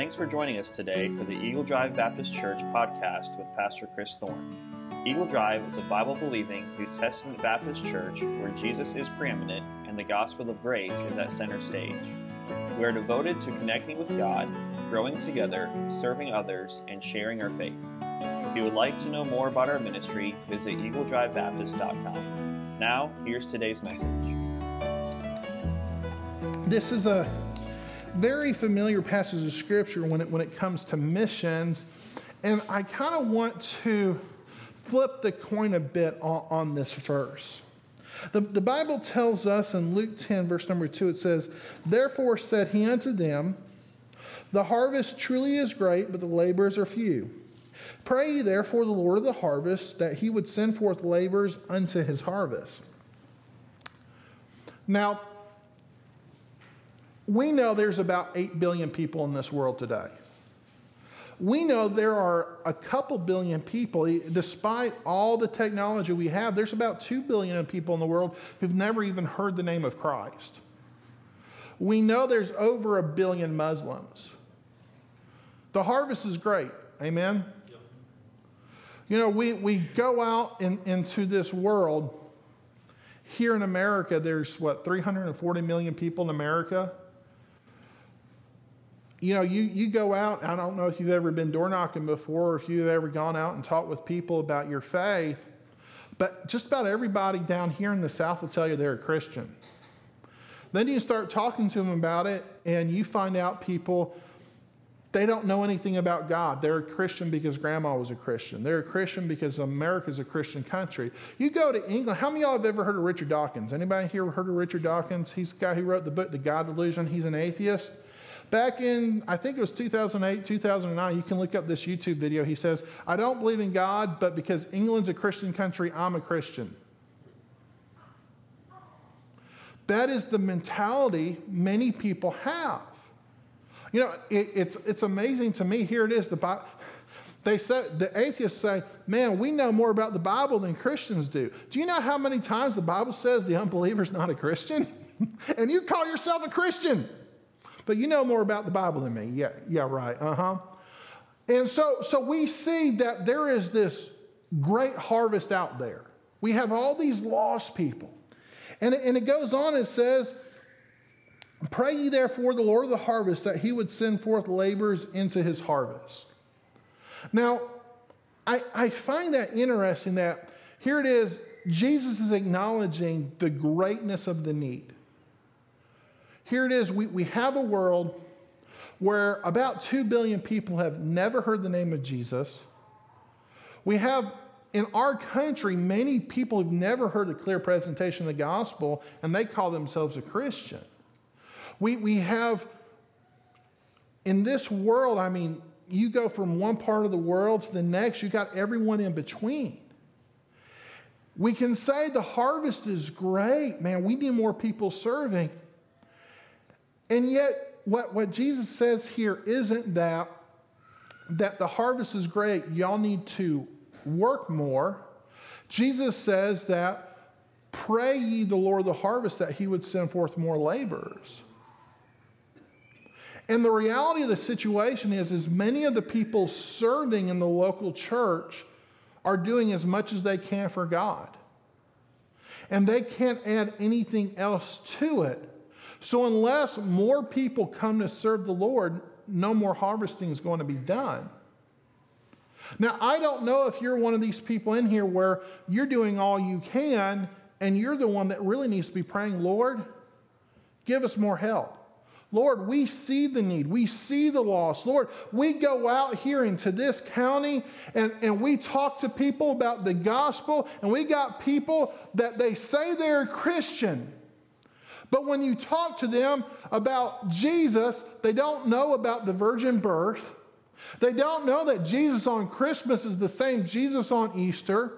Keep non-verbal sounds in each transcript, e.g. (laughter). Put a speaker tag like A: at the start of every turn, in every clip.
A: Thanks for joining us today for the Eagle Drive Baptist Church podcast with Pastor Chris Thorne. Eagle Drive is a Bible believing New Testament Baptist church where Jesus is preeminent and the gospel of grace is at center stage. We are devoted to connecting with God, growing together, serving others, and sharing our faith. If you would like to know more about our ministry, visit eagledrivebaptist.com. Now, here's today's message.
B: This is a very familiar passage of scripture when it, when it comes to missions, and I kind of want to flip the coin a bit on, on this verse. The, the Bible tells us in Luke 10, verse number 2, it says, Therefore said he unto them, The harvest truly is great, but the laborers are few. Pray ye therefore the Lord of the harvest that he would send forth laborers unto his harvest. Now, we know there's about 8 billion people in this world today. We know there are a couple billion people, despite all the technology we have, there's about 2 billion people in the world who've never even heard the name of Christ. We know there's over a billion Muslims. The harvest is great. Amen? You know, we, we go out in, into this world. Here in America, there's what, 340 million people in America? You know, you, you go out, I don't know if you've ever been door knocking before or if you've ever gone out and talked with people about your faith, but just about everybody down here in the South will tell you they're a Christian. Then you start talking to them about it, and you find out people they don't know anything about God. They're a Christian because grandma was a Christian. They're a Christian because America's a Christian country. You go to England. How many of y'all have ever heard of Richard Dawkins? Anybody here heard of Richard Dawkins? He's the guy who wrote the book, The God Delusion. He's an atheist. Back in, I think it was 2008, 2009, you can look up this YouTube video. He says, I don't believe in God, but because England's a Christian country, I'm a Christian. That is the mentality many people have. You know, it, it's, it's amazing to me. Here it is. The Bible, they say, the atheists say, man, we know more about the Bible than Christians do. Do you know how many times the Bible says the unbeliever's not a Christian? (laughs) and you call yourself a Christian. But you know more about the Bible than me. Yeah, yeah, right. Uh-huh. And so so we see that there is this great harvest out there. We have all these lost people. And it, and it goes on, it says, Pray ye therefore the Lord of the harvest that he would send forth laborers into his harvest. Now, I, I find that interesting that here it is, Jesus is acknowledging the greatness of the need. Here it is, we, we have a world where about 2 billion people have never heard the name of Jesus. We have in our country many people who've never heard a clear presentation of the gospel, and they call themselves a Christian. We, we have, in this world, I mean, you go from one part of the world to the next, you got everyone in between. We can say the harvest is great, man, we need more people serving. And yet, what, what Jesus says here isn't that, that the harvest is great, y'all need to work more. Jesus says that pray ye the Lord of the harvest that he would send forth more laborers. And the reality of the situation is, is many of the people serving in the local church are doing as much as they can for God. And they can't add anything else to it. So unless more people come to serve the Lord, no more harvesting is going to be done. Now, I don't know if you're one of these people in here where you're doing all you can and you're the one that really needs to be praying, Lord, give us more help. Lord, we see the need. We see the loss. Lord, we go out here into this county and, and we talk to people about the gospel, and we got people that they say they're Christian. But when you talk to them about Jesus, they don't know about the virgin birth. They don't know that Jesus on Christmas is the same Jesus on Easter.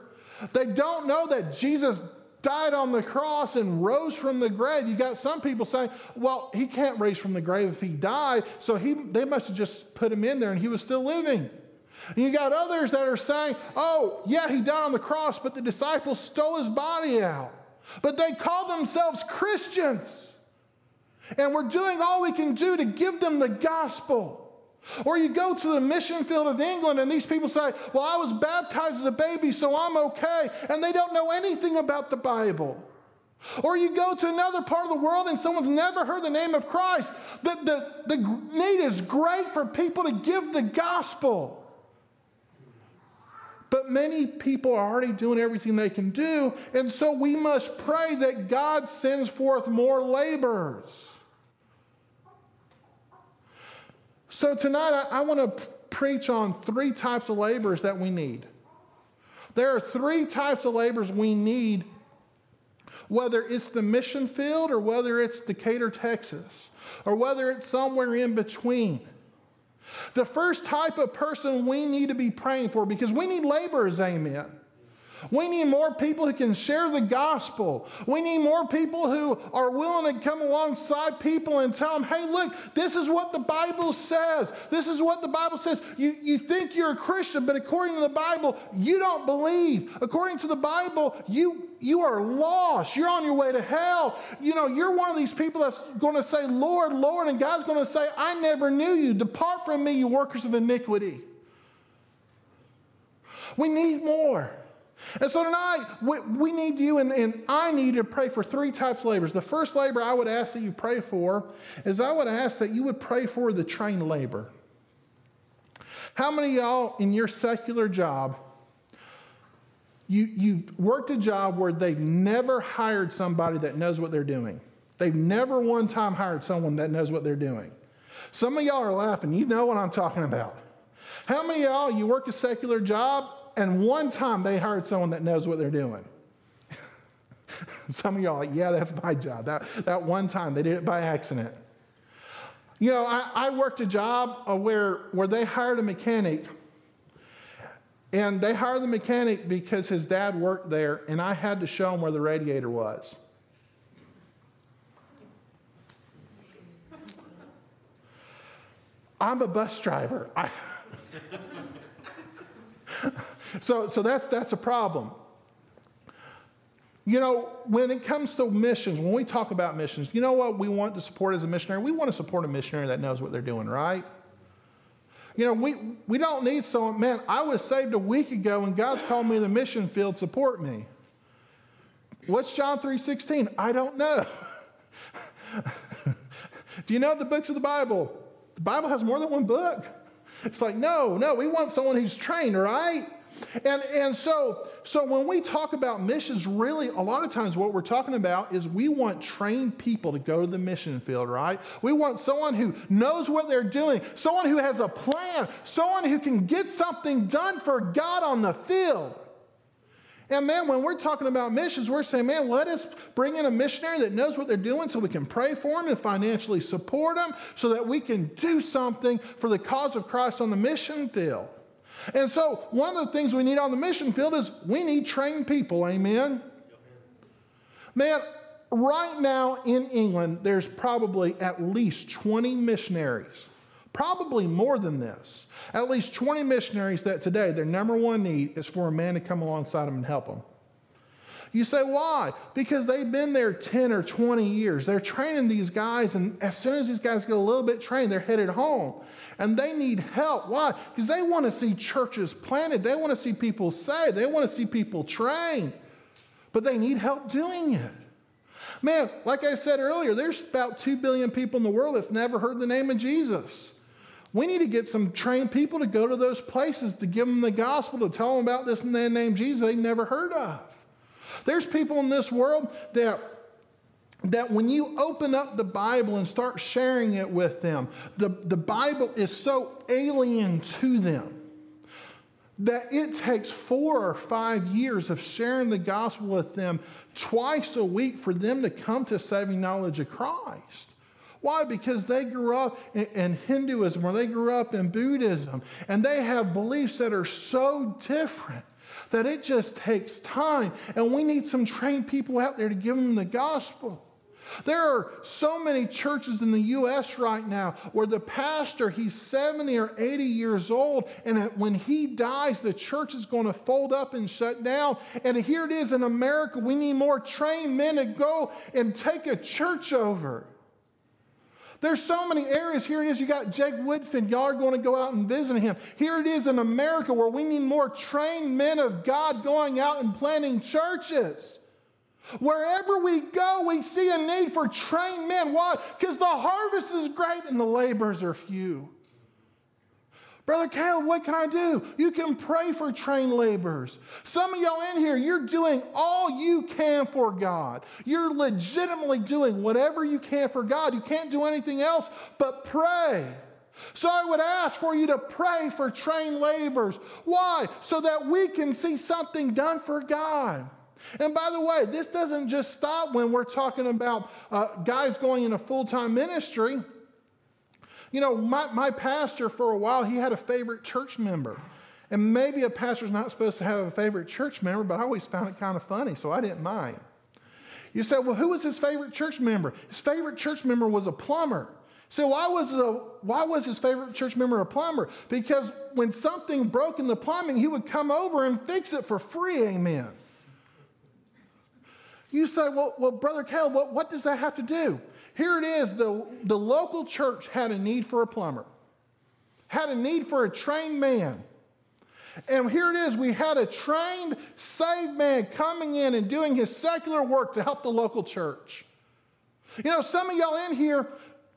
B: They don't know that Jesus died on the cross and rose from the grave. You got some people saying, well, he can't raise from the grave if he died, so he, they must have just put him in there and he was still living. And you got others that are saying, oh, yeah, he died on the cross, but the disciples stole his body out. But they call themselves Christians. And we're doing all we can do to give them the gospel. Or you go to the mission field of England and these people say, Well, I was baptized as a baby, so I'm okay. And they don't know anything about the Bible. Or you go to another part of the world and someone's never heard the name of Christ. The, the, the need is great for people to give the gospel. But many people are already doing everything they can do, and so we must pray that God sends forth more laborers. So tonight, I, I want to preach on three types of laborers that we need. There are three types of laborers we need, whether it's the mission field or whether it's Decatur, Texas, or whether it's somewhere in between. The first type of person we need to be praying for because we need laborers, amen. We need more people who can share the gospel. We need more people who are willing to come alongside people and tell them, hey, look, this is what the Bible says. This is what the Bible says. You, you think you're a Christian, but according to the Bible, you don't believe. According to the Bible, you, you are lost. You're on your way to hell. You know, you're one of these people that's going to say, Lord, Lord, and God's going to say, I never knew you. Depart from me, you workers of iniquity. We need more. And so tonight, we, we need you and, and, I need you to pray for three types of labors. The first labor I would ask that you pray for is I would ask that you would pray for the trained labor. How many y'all in your secular job, you, you worked a job where they've never hired somebody that knows what they're doing? They've never one time hired someone that knows what they're doing. Some of y'all are laughing. You know what I'm talking about. How many y'all, you work a secular job and one time they hired someone that knows what they're doing. (laughs) Some of y'all, yeah, that's my job. That, that one time they did it by accident. You know, I, I worked a job uh, where, where they hired a mechanic, and they hired the mechanic because his dad worked there, and I had to show him where the radiator was. I'm a bus driver. I, (laughs) so, so that's, that's a problem. You know, when it comes to missions, when we talk about missions, you know what we want to support as a missionary? We want to support a missionary that knows what they're doing, right? You know, we, we don't need someone, man, I was saved a week ago and God's called me to the mission field, support me. What's John 3.16? I don't know. (laughs) Do you know the books of the Bible? The Bible has more than one book. It's like, no, no, we want someone who's trained, right? And, and so, so when we talk about missions, really, a lot of times what we're talking about is we want trained people to go to the mission field, right? We want someone who knows what they're doing, someone who has a plan, someone who can get something done for God on the field. And man, when we're talking about missions, we're saying, man, let us bring in a missionary that knows what they're doing so we can pray for them and financially support them so that we can do something for the cause of Christ on the mission field. And so, one of the things we need on the mission field is we need trained people. Amen? Man, right now in England, there's probably at least 20 missionaries, probably more than this. At least 20 missionaries that today their number one need is for a man to come alongside them and help them. You say, why? Because they've been there 10 or 20 years. They're training these guys, and as soon as these guys get a little bit trained, they're headed home and they need help. Why? Because they want to see churches planted, they want to see people saved, they want to see people trained, but they need help doing it. Man, like I said earlier, there's about 2 billion people in the world that's never heard the name of Jesus. We need to get some trained people to go to those places to give them the gospel, to tell them about this and that name Jesus they never heard of. There's people in this world that that when you open up the Bible and start sharing it with them, the, the Bible is so alien to them that it takes four or five years of sharing the gospel with them twice a week for them to come to saving knowledge of Christ. Why? Because they grew up in, in, Hinduism or they grew up in Buddhism and they have beliefs that are so different that it just takes time. And we need some trained people out there to give them the gospel. There are so many churches in the U.S. right now where the pastor, he's 70 or 80 years old, and when he dies, the church is going to fold up and shut down. And here it is in America. We need more trained men to go and take a church over. There's so many areas. Here it is. You got Jake Woodfin. Y'all are going to go out and visit him. Here it is in America where we need more trained men of God going out and planting churches. Wherever we go, we see a need for trained men. Why? Because the harvest is great and the labors are few. Brother Caleb, what can I do? You can pray for trained laborers. Some of y'all in here, you're doing all you can for God. You're legitimately doing whatever you can for God. You can't do anything else but pray. So I would ask for you to pray for trained laborers. Why? So that we can see something done for God. And by the way, this doesn't just stop when we're talking about uh, guys going into full time ministry. You know, my, my pastor for a while, he had a favorite church member. And maybe a pastor's not supposed to have a favorite church member, but I always found it kind of funny, so I didn't mind. You say, well, who was his favorite church member? His favorite church member was a plumber. So why was, the, why was his favorite church member a plumber? Because when something broke in the plumbing, he would come over and fix it for free, amen. You say, well, well Brother Caleb, what, what does that have to do? Here it is the, the local church had a need for a plumber, had a need for a trained man. And here it is we had a trained, saved man coming in and doing his secular work to help the local church. You know, some of y'all in here,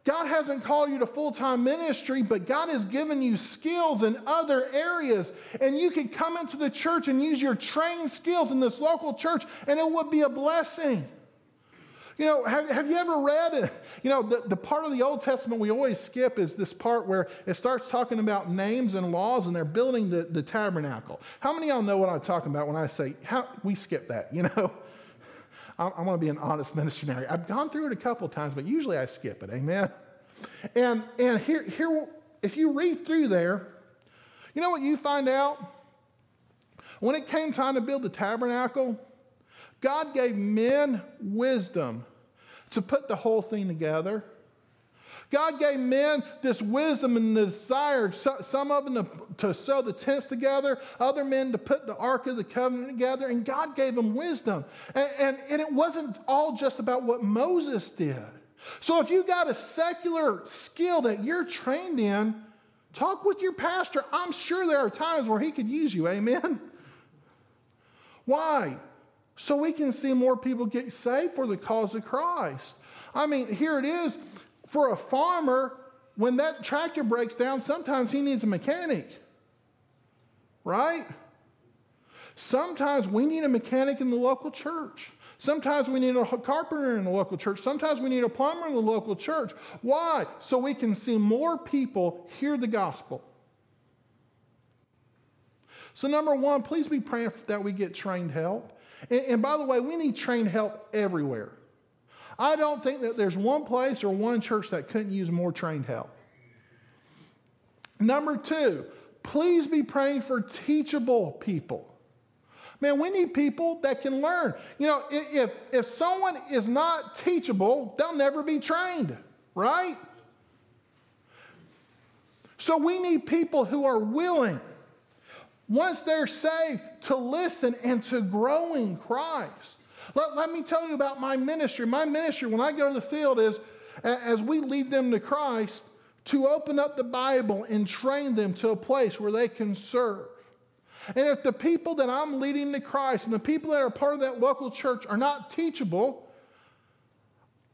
B: God hasn't called you to full time ministry, but God has given you skills in other areas. And you could come into the church and use your trained skills in this local church, and it would be a blessing. You know, have, have you ever read, (laughs) you know, the, the part of the Old Testament we always skip is this part where it starts talking about names and laws and they're building the, the tabernacle. How many of y'all know what I'm talking about when I say, how, we skip that, you know? (laughs) I, I want to be an honest missionary. I've gone through it a couple times, but usually I skip it, amen? And, and here, here, if you read through there, you know what you find out? When it came time to build the tabernacle, God gave men wisdom to put the whole thing together. God gave men this wisdom and the desire, some of them to, to sew the tents together, other men to put the Ark of the Covenant together, and God gave them wisdom. And, and, and it wasn't all just about what Moses did. So if you got a secular skill that you're trained in, talk with your pastor. I'm sure there are times where he could use you. Amen? Why? so we can see more people get saved for the cause of Christ. I mean, here it is for a farmer, when that tractor breaks down, sometimes he needs a mechanic, right? Sometimes we need a mechanic in the local church. Sometimes we need a carpenter in the local church. Sometimes we need a plumber in the local church. Why? So we can see more people hear the gospel. So, number one, please be praying that we get trained help. And, and by the way, we need trained help everywhere. I don't think that there's one place or one church that couldn't use more trained help. Number two, please be praying for teachable people. Man, we need people that can learn. You know, if, if someone is not teachable, they'll never be trained, right? So we need people who are willing once they're saved, to listen and to grow in Christ. Let, let me tell you about my ministry. My ministry, when I go to the field, is as we lead them to Christ, to open up the Bible and train them to a place where they can serve. And if the people that I'm leading to Christ and the people that are part of that local church are not teachable,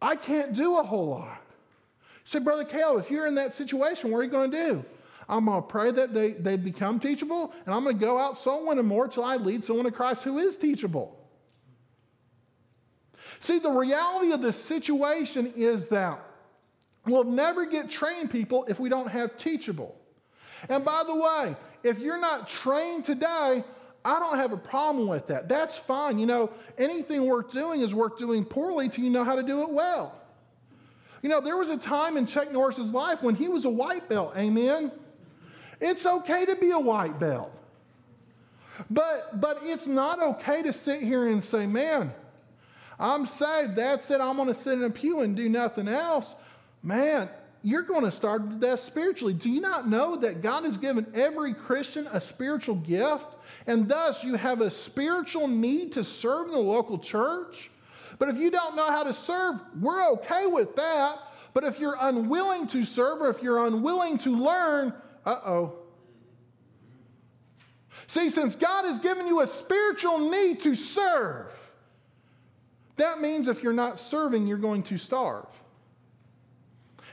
B: I can't do a whole lot. Say, Brother Caleb, if you're in that situation, what are you going to do? I'm going to pray that they, they become teachable, and I'm going to go out soul winning more till I lead someone to Christ who is teachable. See, the reality of this situation is that we'll never get trained people if we don't have teachable. And by the way, if you're not trained today, I don't have a problem with that. That's fine. You know, anything worth doing is worth doing poorly till you know how to do it well. You know, there was a time in Chuck Norris's life when he was a white belt, amen? It's okay to be a white belt. But, but it's not okay to sit here and say, man, I'm saved. That's it. I'm going to sit in a pew and do nothing else. Man, you're going to starve to death spiritually. Do you not know that God has given every Christian a spiritual gift? And thus, you have a spiritual need to serve in the local church? But if you don't know how to serve, we're okay with that. But if you're unwilling to serve or if you're unwilling to learn, uh oh. See, since God has given you a spiritual need to serve, that means if you're not serving, you're going to starve.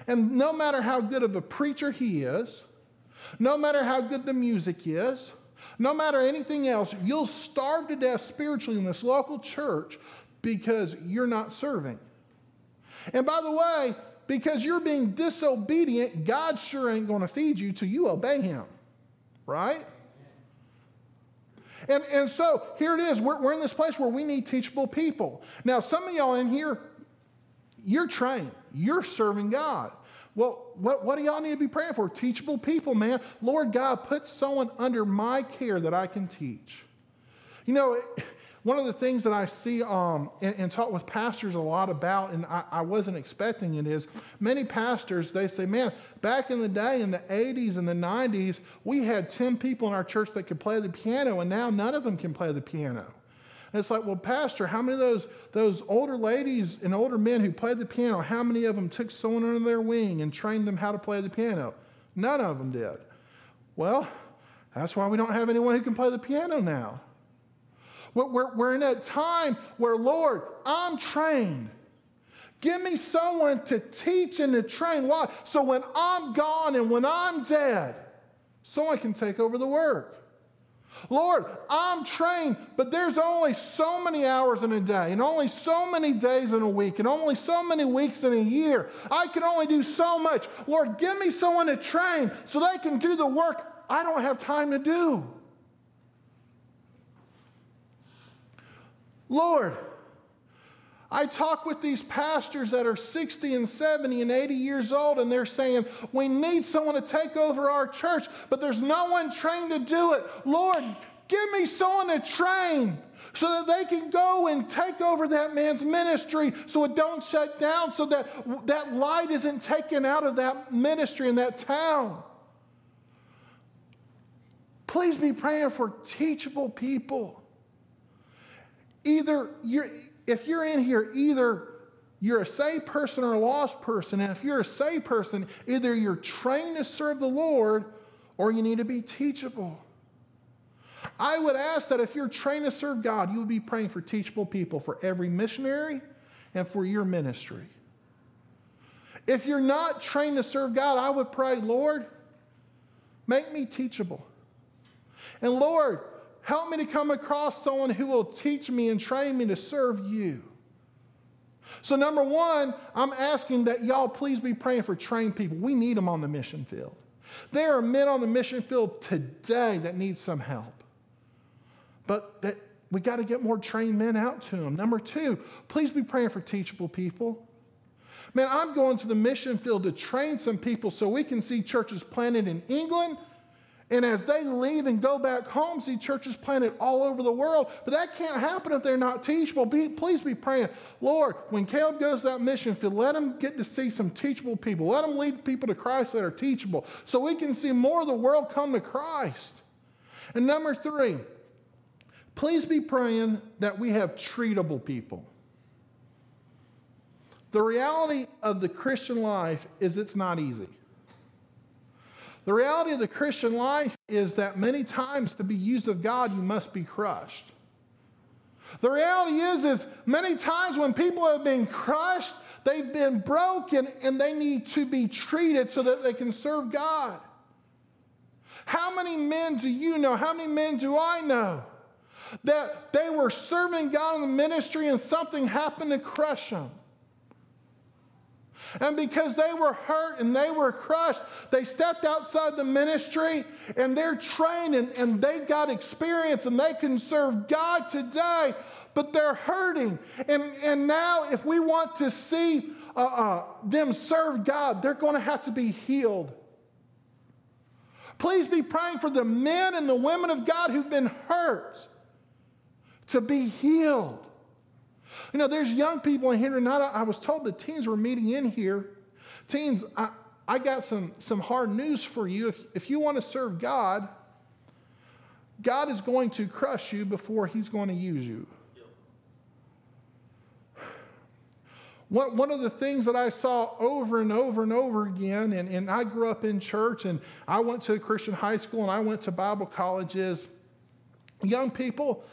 B: And no matter how good of a preacher he is, no matter how good the music is, no matter anything else, you'll starve to death spiritually in this local church because you're not serving. And by the way, because you're being disobedient, God sure ain't going to feed you till you obey Him, right? And, and so here it is. We're, we're in this place where we need teachable people. Now, some of y'all in here, you're trained, you're serving God. Well, what, what do y'all need to be praying for? Teachable people, man. Lord God, put someone under my care that I can teach. You know, one of the things that I see um, and, and, talk with pastors a lot about, and I, I, wasn't expecting it, is many pastors, they say, man, back in the day, in the 80s and the 90s, we had 10 people in our church that could play the piano, and now none of them can play the piano. And it's like, well, Pastor, how many of those, those older ladies and older men who played the piano, how many of them took someone under their wing and trained them how to play the piano? None of them did. Well, that's why we don't have anyone who can play the piano now. We're, we're in a time where, Lord, I'm trained. Give me someone to teach and to train. Why? So when I'm gone and when I'm dead, someone can take over the work. Lord, I'm trained, but there's only so many hours in a day, and only so many days in a week, and only so many weeks in a year. I can only do so much. Lord, give me someone to train so they can do the work I don't have time to do. Lord, I talk with these pastors that are 60 and 70 and 80 years old, and they're saying, We need someone to take over our church, but there's no one trained to do it. Lord, give me someone to train so that they can go and take over that man's ministry so it don't shut down, so that that light isn't taken out of that ministry in that town. Please be praying for teachable people. Either you're if you're in here, either you're a saved person or a lost person. And if you're a saved person, either you're trained to serve the Lord or you need to be teachable. I would ask that if you're trained to serve God, you would be praying for teachable people for every missionary and for your ministry. If you're not trained to serve God, I would pray, Lord, make me teachable. And Lord, Help me to come across someone who will teach me and train me to serve you. So, number one, I'm asking that y'all please be praying for trained people. We need them on the mission field. There are men on the mission field today that need some help. But that we got to get more trained men out to them. Number two, please be praying for teachable people. Man, I'm going to the mission field to train some people so we can see churches planted in England and as they leave and go back home, see churches planted all over the world. But that can't happen if they're not teachable. Be, please be praying, Lord, when Caleb goes that mission field, let him get to see some teachable people. Let him lead people to Christ that are teachable so we can see more of the world come to Christ. And number three, please be praying that we have treatable people. The reality of the Christian life is it's not easy. The reality of the Christian life is that many times to be used of God, you must be crushed. The reality is, is many times when people have been crushed, they've been broken and they need to be treated so that they can serve God. How many men do you know? How many men do I know that they were serving God in the ministry and something happened to crush them? And because they were hurt and they were crushed, they stepped outside the ministry and they're trained and, and they got experience and they can serve God today, but they're hurting. And, and now, if we want to see uh, uh, them serve God, they're going to have to be healed. Please be praying for the men and the women of God who've been hurt to be healed. You know, there's young people in here tonight. I was told the teens were meeting in here. Teens, I, I got some, some hard news for you. If, if you want to serve God, God is going to crush you before He's going to use you. One, one of the things that I saw over and over and over again, and, and I grew up in church and I went to Christian high school and I went to Bible college is young people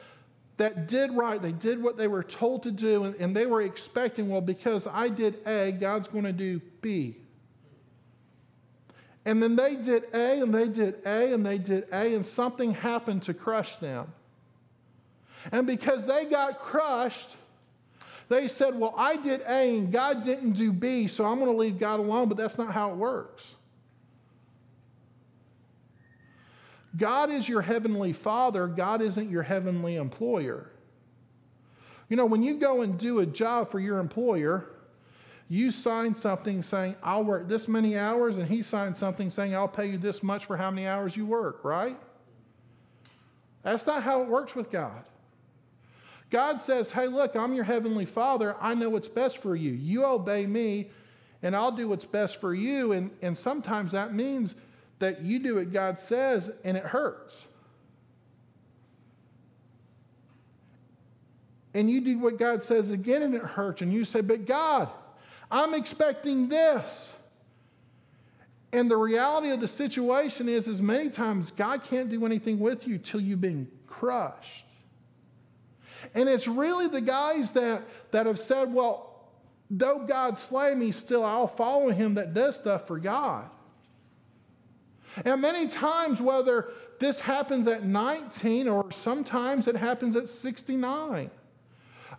B: that did right, they did what they were told to do, and, and they were expecting, well, because I did A, God's going to do B. And then they did A and they did A and they did A, and something happened to crush them. And because they got crushed, they said, Well, I did A and God didn't do B, so I'm going to leave God alone, but that's not how it works. God is your heavenly father, God isn't your heavenly employer. You know, when you go and do a job for your employer, you sign something saying, I'll work this many hours, and he signs something saying, I'll pay you this much for how many hours you work, right? That's not how it works with God. God says, Hey, look, I'm your heavenly father. I know what's best for you. You obey me, and I'll do what's best for you. And, and sometimes that means that you do what God says and it hurts. And you do what God says again and it hurts. And you say, But God, I'm expecting this. And the reality of the situation is, is many times God can't do anything with you till you've been crushed. And it's really the guys that, that have said, well, though God slay me, still I'll follow him that does stuff for God. And many times, whether this happens at 19 or sometimes it happens at 69.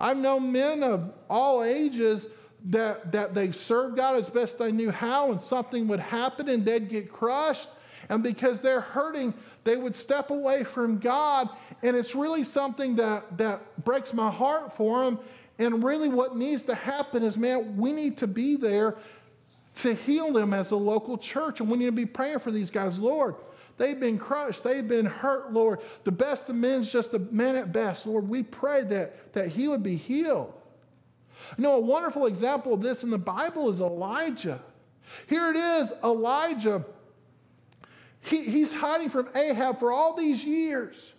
B: I've known men of all ages that, that they've served God as best they knew how, and something would happen and they'd get crushed. And because they're hurting, they would step away from God. And it's really something that, that breaks my heart for them. And really, what needs to happen is, man, we need to be there to heal them as a local church. And we need to be praying for these guys. Lord, they've been crushed, they've been hurt, Lord. The best of men's just a man at best. Lord, we pray that, that he would be healed. You know, a wonderful example of this in the Bible is Elijah. Here it is Elijah. He, he's hiding from Ahab for all these years.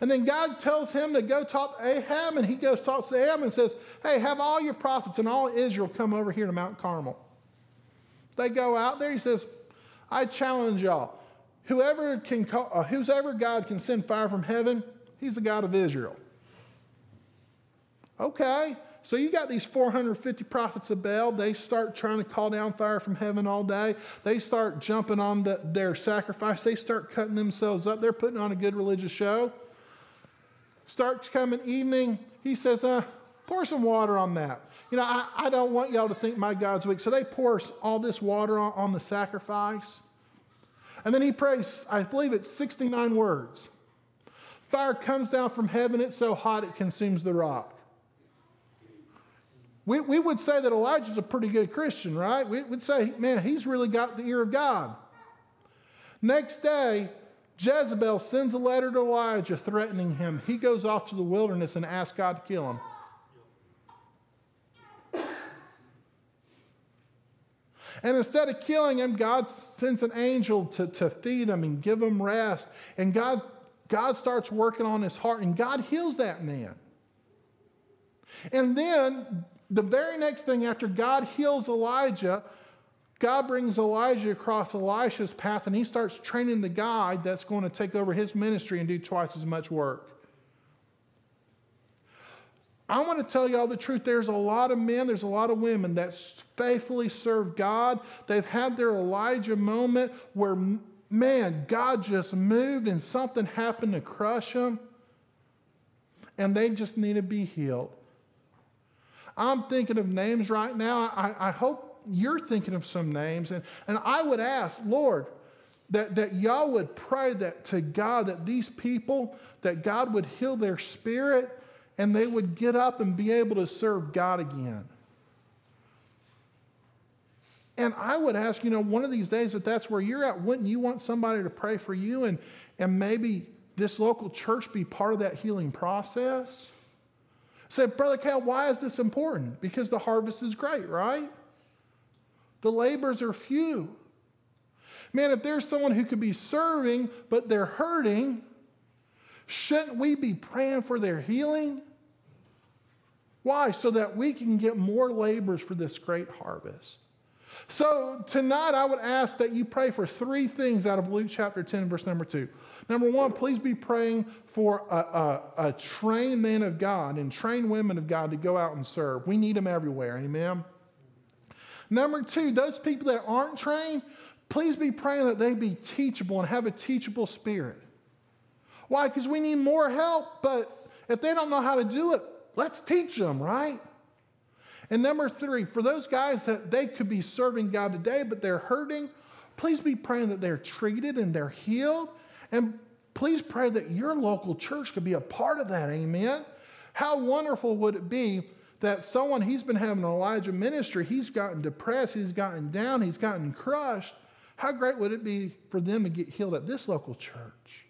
B: And then God tells him to go talk to Ahab, and he goes talks to Ahab and says, Hey, have all your prophets and all Israel come over here to Mount Carmel. They go out there. He says, I challenge y'all. Whoever can call, uh, whoever God can send fire from heaven, he's the God of Israel. Okay, so you got these 450 prophets of Baal. They start trying to call down fire from heaven all day. They start jumping on the, their sacrifice. They start cutting themselves up. They're putting on a good religious show. Starts coming evening. He says, uh, pour some water on that. You know, I, I don't want y'all to think my God's weak. So they pour all this water on, on the sacrifice. And then he prays, I believe it's 69 words. Fire comes down from heaven, it's so hot it consumes the rock. We, we would say that Elijah's a pretty good Christian, right? We would say, man, he's really got the ear of God. Next day, Jezebel sends a letter to Elijah threatening him. He goes off to the wilderness and asks God to kill him. And instead of killing him, God sends an angel to, to feed him and give him rest. And God, God starts working on his heart, and God heals that man. And then the very next thing after God heals Elijah, God brings Elijah across Elisha's path, and he starts training the guide that's going to take over his ministry and do twice as much work. I want to tell y'all the truth. There's a lot of men, there's a lot of women that faithfully serve God. They've had their Elijah moment where, man, God just moved and something happened to crush them, and they just need to be healed. I'm thinking of names right now. I, I hope you're thinking of some names. And, and I would ask, Lord, that, that y'all would pray that to God that these people, that God would heal their spirit and they would get up and be able to serve God again. And I would ask, you know, one of these days, if that's where you're at, wouldn't you want somebody to pray for you and, and maybe this local church be part of that healing process? Say, Brother Cal, why is this important? Because the harvest is great, right? The labors are few. Man, if there's someone who could be serving, but they're hurting, Shouldn't we be praying for their healing? Why? So that we can get more laborers for this great harvest. So tonight, I would ask that you pray for three things out of Luke chapter 10, verse number 2. Number one, please be praying for a, a, a trained man of God and trained women of God to go out and serve. We need them everywhere. Amen. Number two, those people that aren't trained, please be praying that they be teachable and have a teachable spirit. Why? Because we need more help, but if they don't know how to do it, let's teach them, right? And number three, for those guys that they could be serving God today, but they're hurting, please be praying that they're treated and they're healed. And please pray that your local church could be a part of that. Amen. How wonderful would it be that someone, he's been having an Elijah ministry, he's gotten depressed, he's gotten down, he's gotten crushed. How great would it be for them to get healed at this local church?